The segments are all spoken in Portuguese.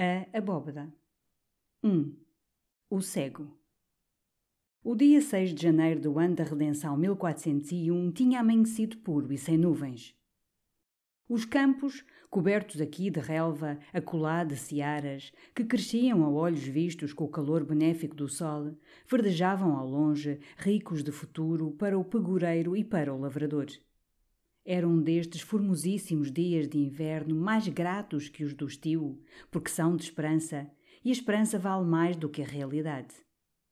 A Abóbada 1. O Cego O dia 6 de janeiro do ano da Redenção 1401 tinha amanhecido puro e sem nuvens. Os campos, cobertos aqui de relva, acolá de searas, que cresciam a olhos vistos com o calor benéfico do sol, verdejavam ao longe, ricos de futuro para o pegureiro e para o lavrador. Era um destes formosíssimos dias de inverno mais gratos que os do estio, porque são de esperança, e a esperança vale mais do que a realidade.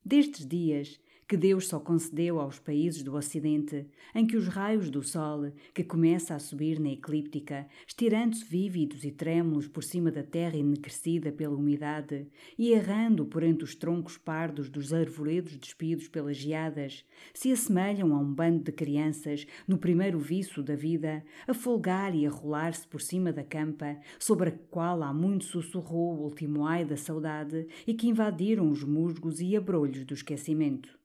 Destes dias, que Deus só concedeu aos países do Ocidente, em que os raios do sol, que começa a subir na eclíptica, estirando-se vívidos e trêmulos por cima da terra enegrecida pela umidade e errando por entre os troncos pardos dos arvoredos despidos pelas geadas, se assemelham a um bando de crianças no primeiro viço da vida, a folgar e a rolar-se por cima da campa, sobre a qual há muito sussurrou o último ai da saudade e que invadiram os musgos e abrolhos do esquecimento.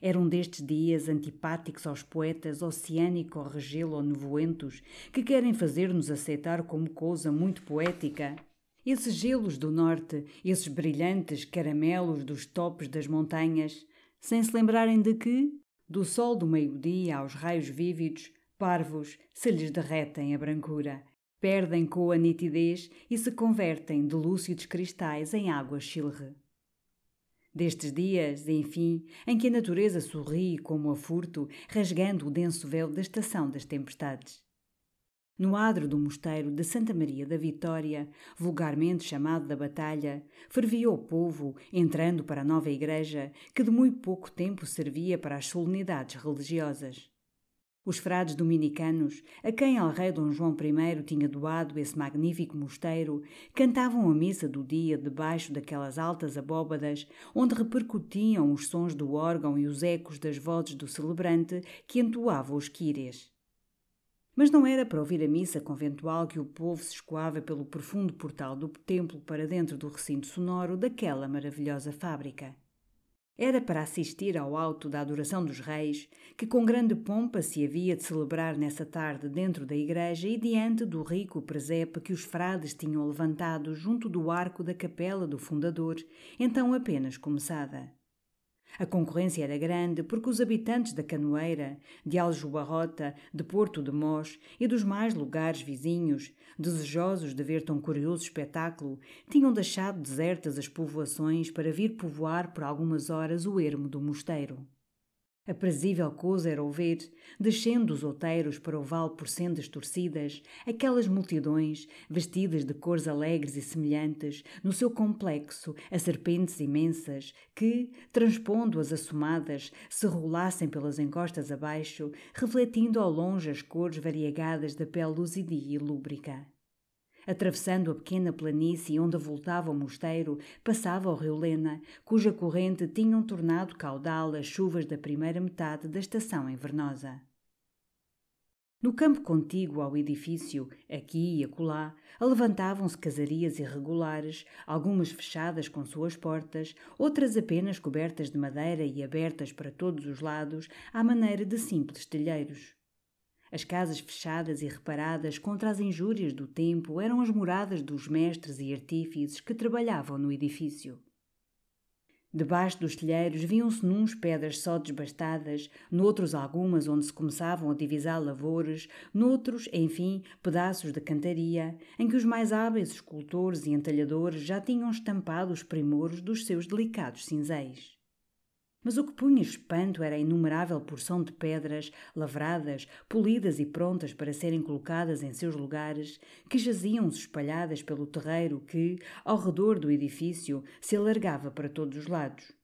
Era um destes dias antipáticos aos poetas oceânico regelo ou nevoentos que querem fazer-nos aceitar como coisa muito poética. Esses gelos do norte, esses brilhantes caramelos dos topos das montanhas, sem se lembrarem de que, do sol do meio-dia aos raios vívidos, parvos se lhes derretem a brancura, perdem com a nitidez e se convertem de lúcidos cristais em água chilre. Destes dias, enfim, em que a natureza sorri como a furto, rasgando o denso véu da estação das tempestades. No adro do mosteiro de Santa Maria da Vitória, vulgarmente chamado da Batalha, fervia o povo, entrando para a nova igreja, que de muito pouco tempo servia para as solenidades religiosas. Os frades dominicanos, a quem el-rei Dom João I tinha doado esse magnífico mosteiro, cantavam a missa do dia debaixo daquelas altas abóbadas, onde repercutiam os sons do órgão e os ecos das vozes do celebrante que entoava os quíres. Mas não era para ouvir a missa conventual que o povo se escoava pelo profundo portal do templo para dentro do recinto sonoro daquela maravilhosa fábrica. Era para assistir ao alto da adoração dos reis, que com grande pompa se havia de celebrar nessa tarde dentro da igreja e diante do rico presepe que os frades tinham levantado junto do arco da capela do fundador, então apenas começada. A concorrência era grande porque os habitantes da Canoeira, de Aljubarrota, de Porto de Mós e dos mais lugares vizinhos, desejosos de ver tão curioso espetáculo, tinham deixado desertas as povoações para vir povoar por algumas horas o ermo do mosteiro. Aprazível coisa era ouvir, descendo os outeiros para o vale por sendas torcidas, aquelas multidões, vestidas de cores alegres e semelhantes, no seu complexo, a serpentes imensas, que, transpondo as assomadas, se rolassem pelas encostas abaixo, refletindo ao longe as cores variegadas da pele luzidia e lúbrica. Atravessando a pequena planície onde voltava o mosteiro, passava o rio Lena, cuja corrente tinham tornado caudal as chuvas da primeira metade da estação invernosa. No campo contíguo ao edifício, aqui e acolá, levantavam-se casarias irregulares, algumas fechadas com suas portas, outras apenas cobertas de madeira e abertas para todos os lados, à maneira de simples telheiros. As casas fechadas e reparadas contra as injúrias do tempo eram as moradas dos mestres e artífices que trabalhavam no edifício. Debaixo dos telheiros viam-se nuns pedras só desbastadas, noutros algumas onde se começavam a divisar lavores, noutros, enfim, pedaços de cantaria, em que os mais hábeis escultores e entalhadores já tinham estampado os primores dos seus delicados cinzéis. Mas o que punha espanto era a inumerável porção de pedras, lavradas, polidas e prontas para serem colocadas em seus lugares, que jaziam-se espalhadas pelo terreiro que, ao redor do edifício, se alargava para todos os lados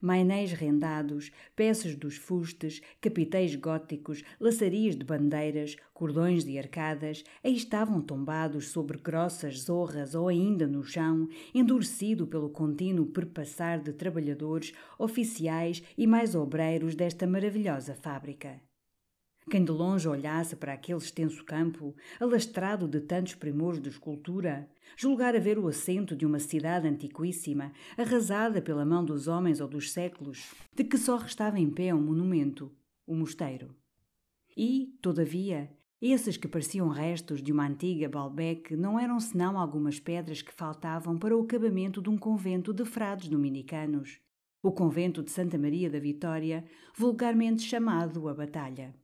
mainéis rendados, peças dos fustes, capitéis góticos, laçarias de bandeiras, cordões de arcadas, aí estavam tombados sobre grossas zorras ou ainda no chão, endurecido pelo contínuo perpassar de trabalhadores, oficiais e mais obreiros desta maravilhosa fábrica. Quem de longe olhasse para aquele extenso campo, alastrado de tantos primores de escultura, julgara ver o assento de uma cidade antiquíssima, arrasada pela mão dos homens ou dos séculos, de que só restava em pé um monumento, o mosteiro. E, todavia, esses que pareciam restos de uma antiga Balbec não eram senão algumas pedras que faltavam para o acabamento de um convento de frades dominicanos, o convento de Santa Maria da Vitória, vulgarmente chamado a Batalha.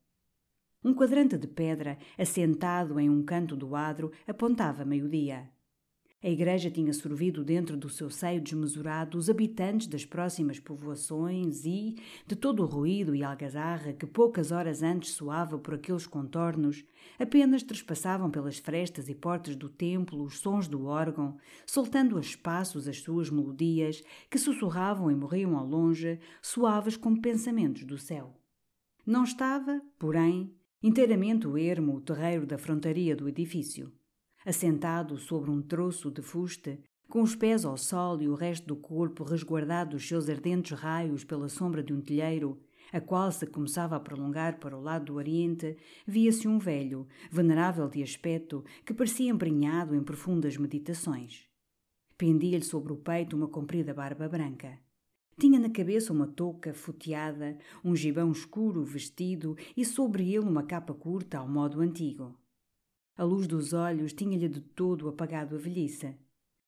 Um quadrante de pedra, assentado em um canto do adro, apontava meio-dia. A igreja tinha sorvido dentro do seu seio desmesurado os habitantes das próximas povoações e, de todo o ruído e algazarra que poucas horas antes soava por aqueles contornos, apenas trespassavam pelas frestas e portas do templo os sons do órgão, soltando a espaços as suas melodias, que sussurravam e morriam ao longe, suaves como pensamentos do céu. Não estava, porém, inteiramente o ermo o terreiro da frontaria do edifício. Assentado sobre um troço de fuste, com os pés ao sol e o resto do corpo resguardado dos seus ardentes raios pela sombra de um telheiro, a qual se começava a prolongar para o lado do oriente, via-se um velho, venerável de aspecto, que parecia embrenhado em profundas meditações. Pendia-lhe sobre o peito uma comprida barba branca. Tinha na cabeça uma touca futeada, um gibão escuro vestido e sobre ele uma capa curta ao modo antigo. A luz dos olhos tinha-lhe de todo apagado a velhice,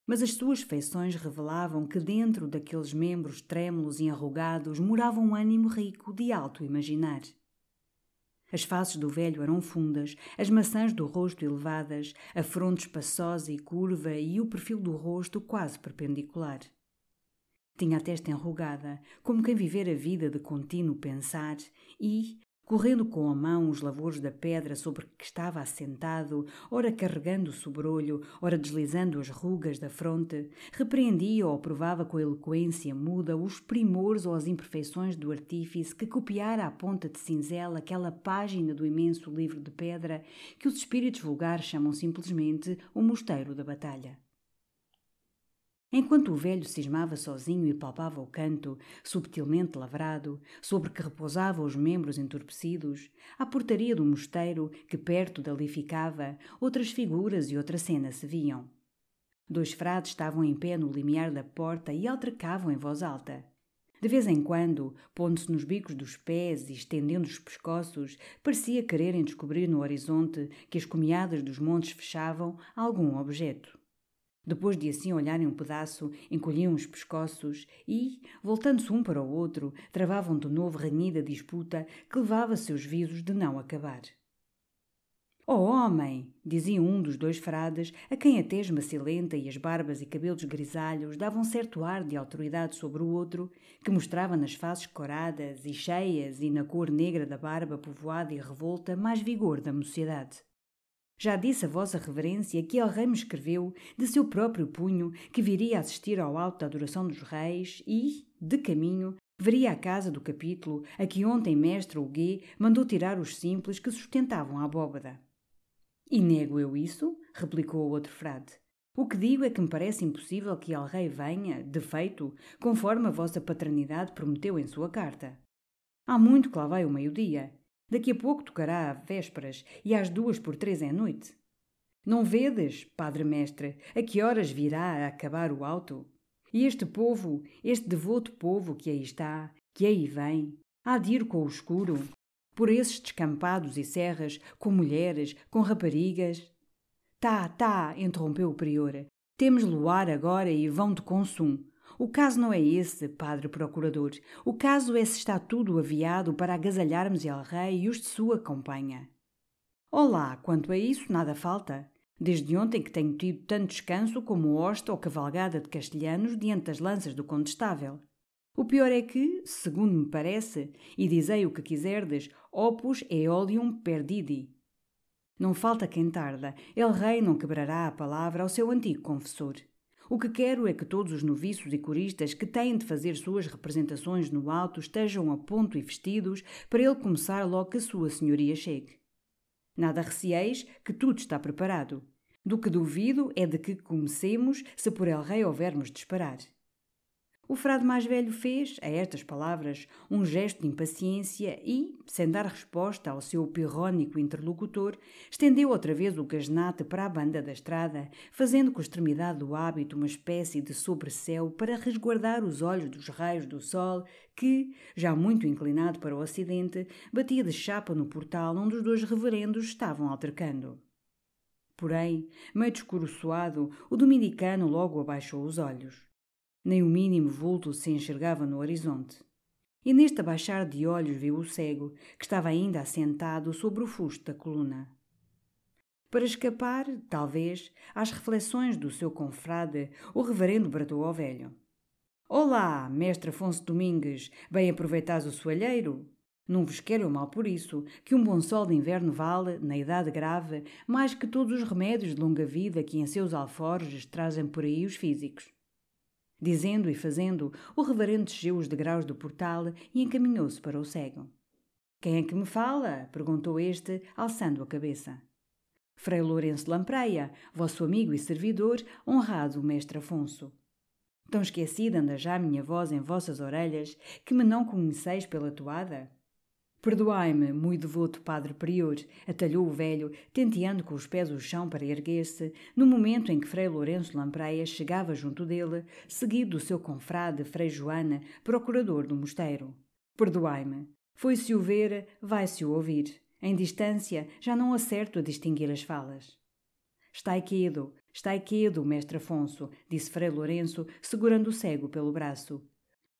mas as suas feições revelavam que dentro daqueles membros trêmulos e enrugados morava um ânimo rico de alto imaginar. As faces do velho eram fundas, as maçãs do rosto elevadas, a fronte espaçosa e curva e o perfil do rosto quase perpendicular. Tinha a testa enrugada, como quem viver a vida de contínuo pensar, e, correndo com a mão os lavores da pedra sobre que estava assentado, ora carregando o sobrolho, ora deslizando as rugas da fronte, repreendia ou provava com eloquência muda os primores ou as imperfeições do artífice que copiara à ponta de cinzela aquela página do imenso livro de pedra que os espíritos vulgares chamam simplesmente o Mosteiro da Batalha. Enquanto o velho cismava sozinho e palpava o canto, subtilmente lavrado, sobre que repousavam os membros entorpecidos, à portaria do mosteiro, que perto dali ficava, outras figuras e outra cena se viam. Dois frades estavam em pé no limiar da porta e altercavam em voz alta. De vez em quando, pondo-se nos bicos dos pés e estendendo os pescoços, parecia quererem descobrir no horizonte que as comiadas dos montes fechavam algum objeto. Depois de assim olharem um pedaço, encolhiam os pescoços e, voltando-se um para o outro, travavam de novo renhida disputa que levava seus visos de não acabar. Oh homem! dizia um dos dois frades, a quem a tez macilenta e as barbas e cabelos grisalhos davam certo ar de autoridade sobre o outro, que mostrava nas faces coradas e cheias e na cor negra da barba povoada e revolta mais vigor da mocidade. Já disse a Vossa Reverência que El Rei me escreveu, de seu próprio punho, que viria assistir ao alto da adoração dos reis e, de caminho, veria a casa do capítulo a que ontem mestre Huguet mandou tirar os simples que sustentavam a abóbada. E nego eu isso? replicou o outro frade. O que digo é que me parece impossível que El Rei venha, de feito, conforme a vossa paternidade prometeu em sua carta. Há muito que lá vai o meio-dia, Daqui a pouco tocará a vésperas e às duas por três é noite. Não vedes, padre mestre, a que horas virá a acabar o alto? E este povo, este devoto povo que aí está, que aí vem, há de ir com o escuro, por esses descampados e serras, com mulheres, com raparigas. Tá, tá, interrompeu o prior. Temos luar agora e vão de consum. O caso não é esse, padre procurador. O caso é se está tudo aviado para agasalharmos el rei e os de sua companhia. Olá, quanto a isso, nada falta. Desde ontem que tenho tido tanto descanso como hosta ou cavalgada de castelhanos diante das lanças do condestável. O pior é que, segundo me parece, e dizei o que quiserdes, opus eolium perdidi. Não falta quem tarda, el rei não quebrará a palavra ao seu antigo confessor. O que quero é que todos os noviços e coristas que têm de fazer suas representações no alto estejam a ponto e vestidos para ele começar logo que a sua senhoria chegue. Nada recieis, que tudo está preparado. Do que duvido é de que comecemos se por el rei houvermos de esperar. O frade mais velho fez, a estas palavras, um gesto de impaciência e, sem dar resposta ao seu pirrónico interlocutor, estendeu outra vez o gasnate para a banda da estrada, fazendo com a extremidade do hábito uma espécie de sobrecéu para resguardar os olhos dos raios do sol que, já muito inclinado para o ocidente, batia de chapa no portal onde os dois reverendos estavam altercando. Porém, meio descoroçoado, o dominicano logo abaixou os olhos nem o mínimo vulto se enxergava no horizonte. E neste abaixar de olhos viu o cego, que estava ainda assentado sobre o fusto da coluna. Para escapar, talvez, às reflexões do seu confrade, o reverendo bradou ao velho. Olá, mestre Afonso Domingues, bem aproveitás o soalheiro? Não vos quero mal por isso, que um bom sol de inverno vale, na idade grave, mais que todos os remédios de longa vida que em seus alforjes trazem por aí os físicos. Dizendo e fazendo, o reverendo desceu os degraus do portal e encaminhou-se para o cego. Quem é que me fala? perguntou este, alçando a cabeça. Frei Lourenço Lampreia, vosso amigo e servidor, honrado mestre Afonso. Tão esquecida anda já minha voz em vossas orelhas, que me não conheceis pela toada? Perdoai-me, muito devoto padre prior, atalhou o velho, tenteando com os pés o chão para erguer-se, no momento em que Frei Lourenço Lampreia chegava junto dele, seguido do seu confrade Frei Joana, procurador do mosteiro. Perdoai-me. Foi-se o ver, vai-se o ouvir. Em distância, já não acerto a distinguir as falas. Estai quedo, estai quedo, mestre Afonso, disse Frei Lourenço, segurando o cego pelo braço.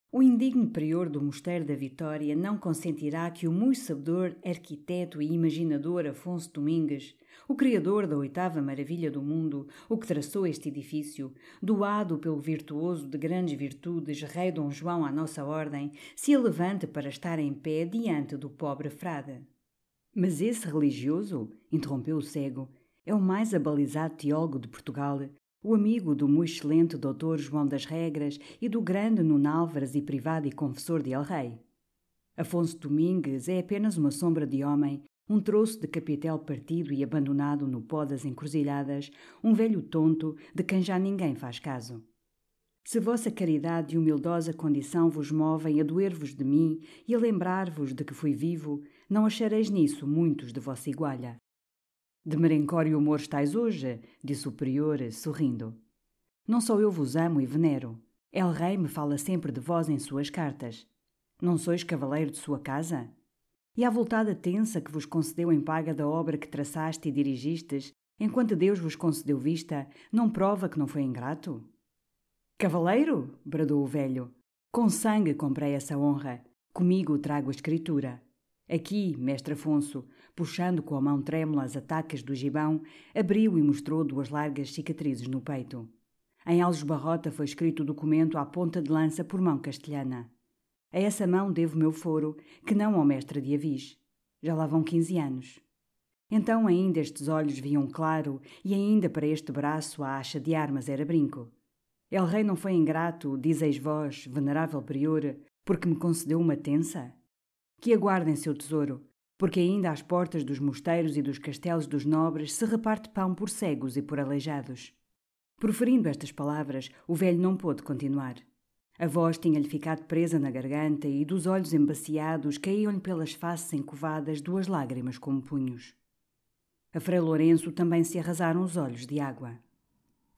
O indigno prior do Mosteiro da Vitória não consentirá que o muito sabedor arquiteto e imaginador Afonso Domingues, o criador da oitava maravilha do mundo, o que traçou este edifício, doado pelo virtuoso de grandes virtudes, rei Dom João à nossa ordem, se levante para estar em pé diante do pobre frade. Mas esse religioso, interrompeu o cego, é o mais abalizado teólogo de Portugal, o amigo do muito excelente doutor João das Regras e do grande Nuno Álvares e privado e confessor de El Rei. Afonso Domingues é apenas uma sombra de homem, um troço de capitel partido e abandonado no pó das encruzilhadas, um velho tonto de quem já ninguém faz caso. Se vossa caridade e humildosa condição vos movem a doer-vos de mim e a lembrar-vos de que fui vivo, não achareis nisso muitos de vossa igualha. De merencório humor estáis hoje, disse o prior, sorrindo. Não só eu vos amo e venero. El Rei me fala sempre de vós em suas cartas. Não sois cavaleiro de sua casa? E a voltada tensa que vos concedeu em paga da obra que traçaste e dirigistes, enquanto Deus vos concedeu vista, não prova que não foi ingrato? Cavaleiro? bradou o velho. Com sangue comprei essa honra. Comigo trago a escritura. Aqui, mestre Afonso, puxando com a mão trêmula as atacas do gibão, abriu e mostrou duas largas cicatrizes no peito. Em Alves Barrota foi escrito o documento à ponta de lança por mão castelhana. A essa mão devo meu foro, que não ao mestre de Avis. Já lá vão quinze anos. Então ainda estes olhos viam claro, e ainda para este braço a acha de armas era brinco. El rei não foi ingrato, dizeis vós, venerável prior, porque me concedeu uma tensa? Que aguardem seu tesouro, porque ainda às portas dos mosteiros e dos castelos dos nobres se reparte pão por cegos e por aleijados. Proferindo estas palavras, o velho não pôde continuar. A voz tinha-lhe ficado presa na garganta e dos olhos embaciados caíam-lhe pelas faces encovadas duas lágrimas como punhos. A Frei Lourenço também se arrasaram os olhos de água.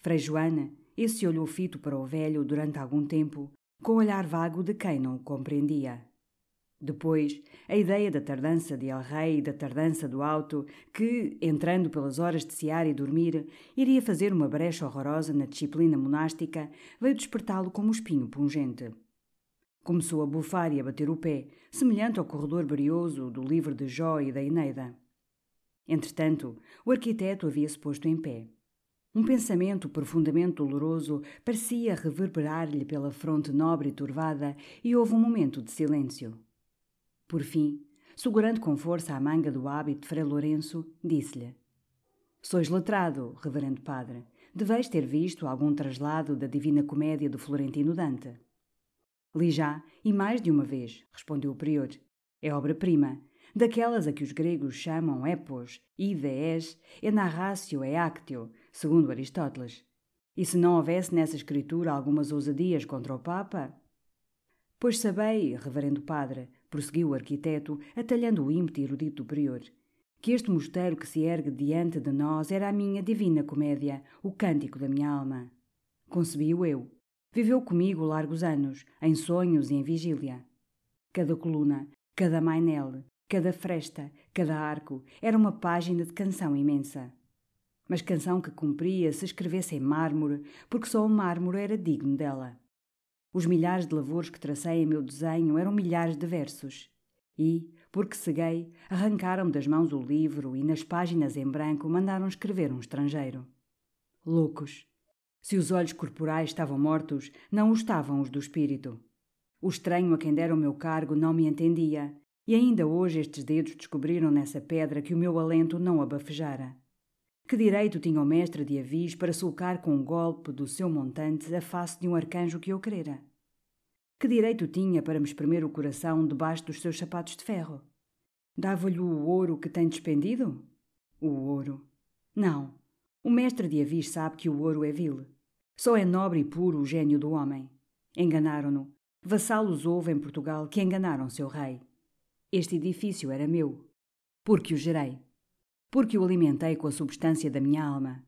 Frei Joana, esse olhou fito para o velho durante algum tempo, com o olhar vago de quem não o compreendia. Depois, a ideia da tardança de El Rei e da tardança do Alto, que, entrando pelas horas de cear e dormir, iria fazer uma brecha horrorosa na disciplina monástica, veio despertá-lo como um espinho pungente. Começou a bufar e a bater o pé, semelhante ao corredor brioso do livro de Jó e da Eneida. Entretanto, o arquiteto havia-se posto em pé. Um pensamento profundamente doloroso parecia reverberar-lhe pela fronte nobre e turvada, e houve um momento de silêncio. Por fim, segurando com força a manga do hábito de Frei Lourenço, disse-lhe: Sois letrado, reverendo padre. Deveis ter visto algum traslado da Divina Comédia do Florentino Dante. Li já, e mais de uma vez, respondeu o prior. É obra-prima, daquelas a que os gregos chamam epos, idees, e narratio e actio, segundo Aristóteles. E se não houvesse nessa escritura algumas ousadias contra o Papa? Pois sabei, reverendo padre, prosseguiu o arquiteto, atalhando o ímpeto erudito do prior, que este mosteiro que se ergue diante de nós era a minha divina comédia, o cântico da minha alma. Concebi-o eu. Viveu comigo largos anos, em sonhos e em vigília. Cada coluna, cada mainel, cada fresta, cada arco era uma página de canção imensa. Mas canção que cumpria se escrevesse em mármore, porque só o mármore era digno dela. Os milhares de lavores que tracei em meu desenho eram milhares de versos. E, porque ceguei, arrancaram-me das mãos o livro e nas páginas em branco mandaram escrever um estrangeiro. Loucos! Se os olhos corporais estavam mortos, não o estavam os do espírito. O estranho a quem dera o meu cargo não me entendia, e ainda hoje estes dedos descobriram nessa pedra que o meu alento não abafejara. Que direito tinha o mestre de avis para sulcar com um golpe do seu montante a face de um arcanjo que eu querera? Que direito tinha para me espremer o coração debaixo dos seus sapatos de ferro? Dava-lhe o ouro que tem despendido? O ouro. Não. O mestre de avis sabe que o ouro é vil. Só é nobre e puro o gênio do homem. Enganaram-no. Vassalos houve em Portugal que enganaram seu rei. Este edifício era meu. Porque o gerei porque o alimentei com a substância da minha alma,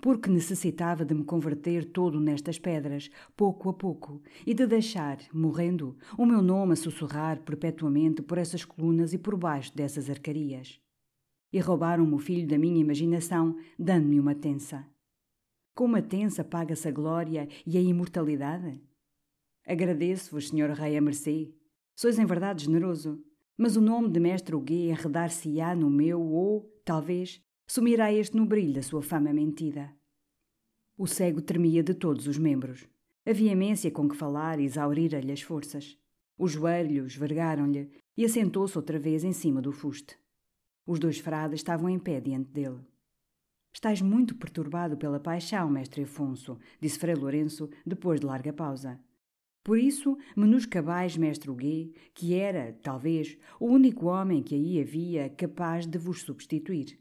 porque necessitava de me converter todo nestas pedras, pouco a pouco, e de deixar, morrendo, o meu nome a sussurrar perpetuamente por essas colunas e por baixo dessas arcarias. E roubaram-me o filho da minha imaginação, dando-me uma tensa. Com uma tensa paga-se a glória e a imortalidade? Agradeço-vos, senhor rei, a mercê. Sois em verdade generoso. Mas o nome de mestre Huguet enredar-se-á no meu ou, talvez, sumirá este no brilho da sua fama mentida. O cego tremia de todos os membros. A veemência com que falar exaurira-lhe as forças. Os joelhos vergaram-lhe e assentou-se outra vez em cima do fuste. Os dois frades estavam em pé diante dele. Estás muito perturbado pela paixão, mestre Afonso, disse Frei Lourenço, depois de larga pausa. Por isso, menoscabais mestre Huguet, que era, talvez, o único homem que aí havia capaz de vos substituir.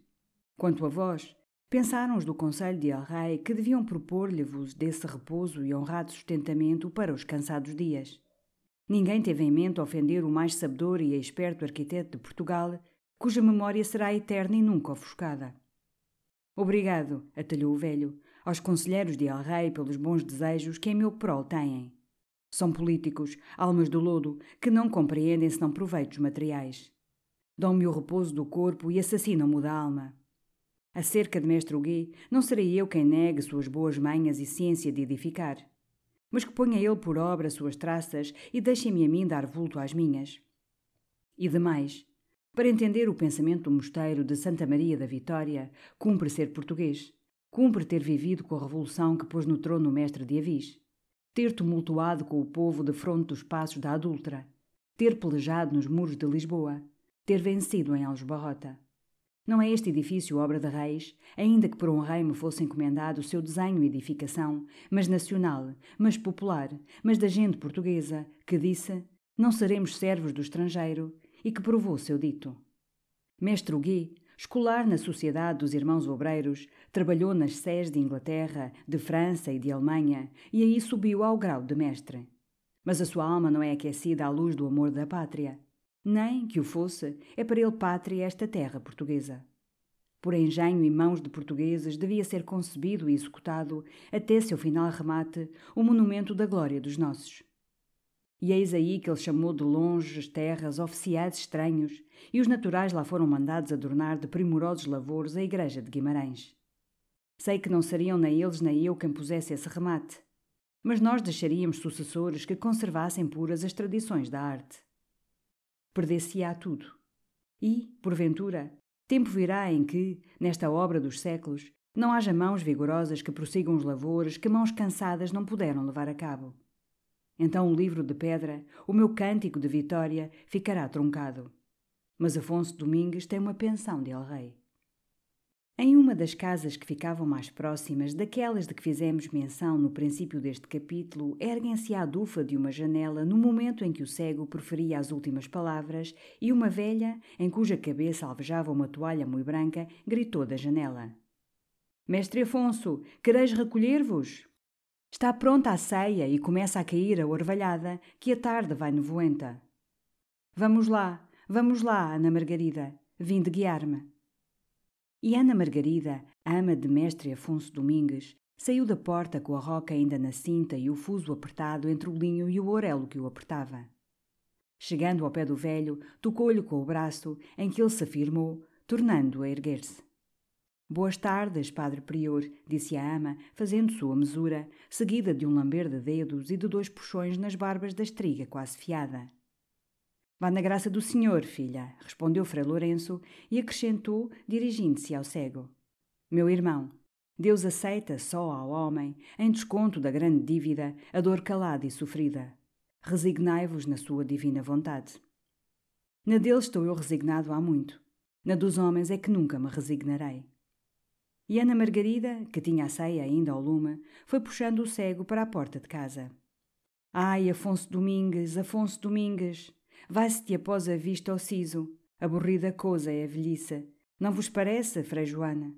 Quanto a vós, pensaram os do Conselho de Rei que deviam propor-lhe-vos desse repouso e honrado sustentamento para os cansados dias. Ninguém teve em mente ofender o mais sabedor e esperto arquiteto de Portugal, cuja memória será eterna e nunca ofuscada. Obrigado, atalhou o velho, aos conselheiros de El Rei pelos bons desejos que em meu prol têm. São políticos, almas do lodo, que não compreendem senão proveitos materiais. Dão-me o repouso do corpo e assassinam-me da alma. Acerca de mestre Huguet, não serei eu quem negue suas boas manhas e ciência de edificar. Mas que ponha ele por obra suas traças e deixe-me a mim dar vulto às minhas. E demais, para entender o pensamento do mosteiro de Santa Maria da Vitória, cumpre ser português. Cumpre ter vivido com a revolução que pôs no trono o mestre de Avis ter tumultuado com o povo de fronte dos passos da adulta, ter pelejado nos muros de Lisboa, ter vencido em Aljubarrota. Não é este edifício obra de reis, ainda que por um rei me fosse encomendado o seu desenho e edificação, mas nacional, mas popular, mas da gente portuguesa, que disse: Não seremos servos do estrangeiro, e que provou seu dito. Mestre Gui, escolar na Sociedade dos Irmãos Obreiros, Trabalhou nas sés de Inglaterra, de França e de Alemanha, e aí subiu ao grau de mestre. Mas a sua alma não é aquecida à luz do amor da pátria. Nem, que o fosse, é para ele pátria esta terra portuguesa. Por engenho e mãos de portugueses devia ser concebido e executado, até seu final remate, o monumento da glória dos nossos. E eis aí que ele chamou de longes terras oficiais estranhos, e os naturais lá foram mandados adornar de primorosos lavouros a igreja de Guimarães. Sei que não seriam nem eles nem eu quem pusesse esse remate, mas nós deixaríamos sucessores que conservassem puras as tradições da arte. Perder-se-á tudo. E, porventura, tempo virá em que, nesta obra dos séculos, não haja mãos vigorosas que prossigam os lavores que mãos cansadas não puderam levar a cabo. Então o livro de pedra, o meu cântico de vitória, ficará truncado. Mas Afonso Domingues tem uma pensão de El-Rei. Em uma das casas que ficavam mais próximas daquelas de que fizemos menção no princípio deste capítulo, erguem-se à dufa de uma janela no momento em que o cego proferia as últimas palavras e uma velha, em cuja cabeça alvejava uma toalha muito branca, gritou da janela: Mestre Afonso, quereis recolher-vos? Está pronta a ceia e começa a cair a orvalhada, que a tarde vai nevoenta. Vamos lá, vamos lá, Ana Margarida, vim de guiar-me. E Ana Margarida, ama de mestre Afonso Domingues, saiu da porta com a roca ainda na cinta e o fuso apertado entre o linho e o orelo que o apertava. Chegando ao pé do velho, tocou-lhe com o braço, em que ele se afirmou, tornando-o a erguer-se. Boas tardes, Padre Prior, disse a ama, fazendo sua mesura, seguida de um lamber de dedos e de dois puxões nas barbas da estriga quase fiada. Vá na graça do Senhor, filha, respondeu Frei Lourenço e acrescentou, dirigindo-se ao cego. Meu irmão, Deus aceita só ao homem, em desconto da grande dívida, a dor calada e sofrida. Resignai-vos na sua divina vontade. Na dele estou eu resignado há muito. Na dos homens é que nunca me resignarei. E Ana Margarida, que tinha a ceia ainda ao lume, foi puxando o cego para a porta de casa. Ai, Afonso Domingues, Afonso Domingues! Vai-se-te após a vista ao siso. Aborrida coisa é a velhice. Não vos parece, Frei Joana?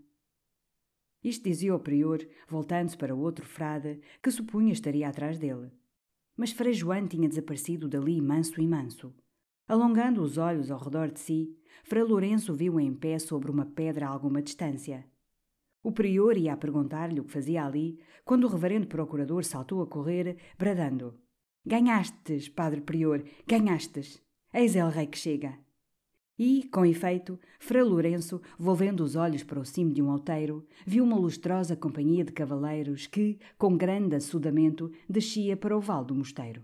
Isto dizia o prior, voltando-se para o outro frade, que supunha estaria atrás dele. Mas Frei João tinha desaparecido dali manso e manso. Alongando os olhos ao redor de si, Frei Lourenço viu em pé sobre uma pedra a alguma distância. O prior ia a perguntar-lhe o que fazia ali, quando o reverendo procurador saltou a correr, bradando: Ganhastes, padre prior, ganhastes! Eis el rei que chega! E, com efeito, Frei Lourenço, volvendo os olhos para o cimo de um alteiro, viu uma lustrosa companhia de cavaleiros que, com grande assudamento, descia para o val do mosteiro.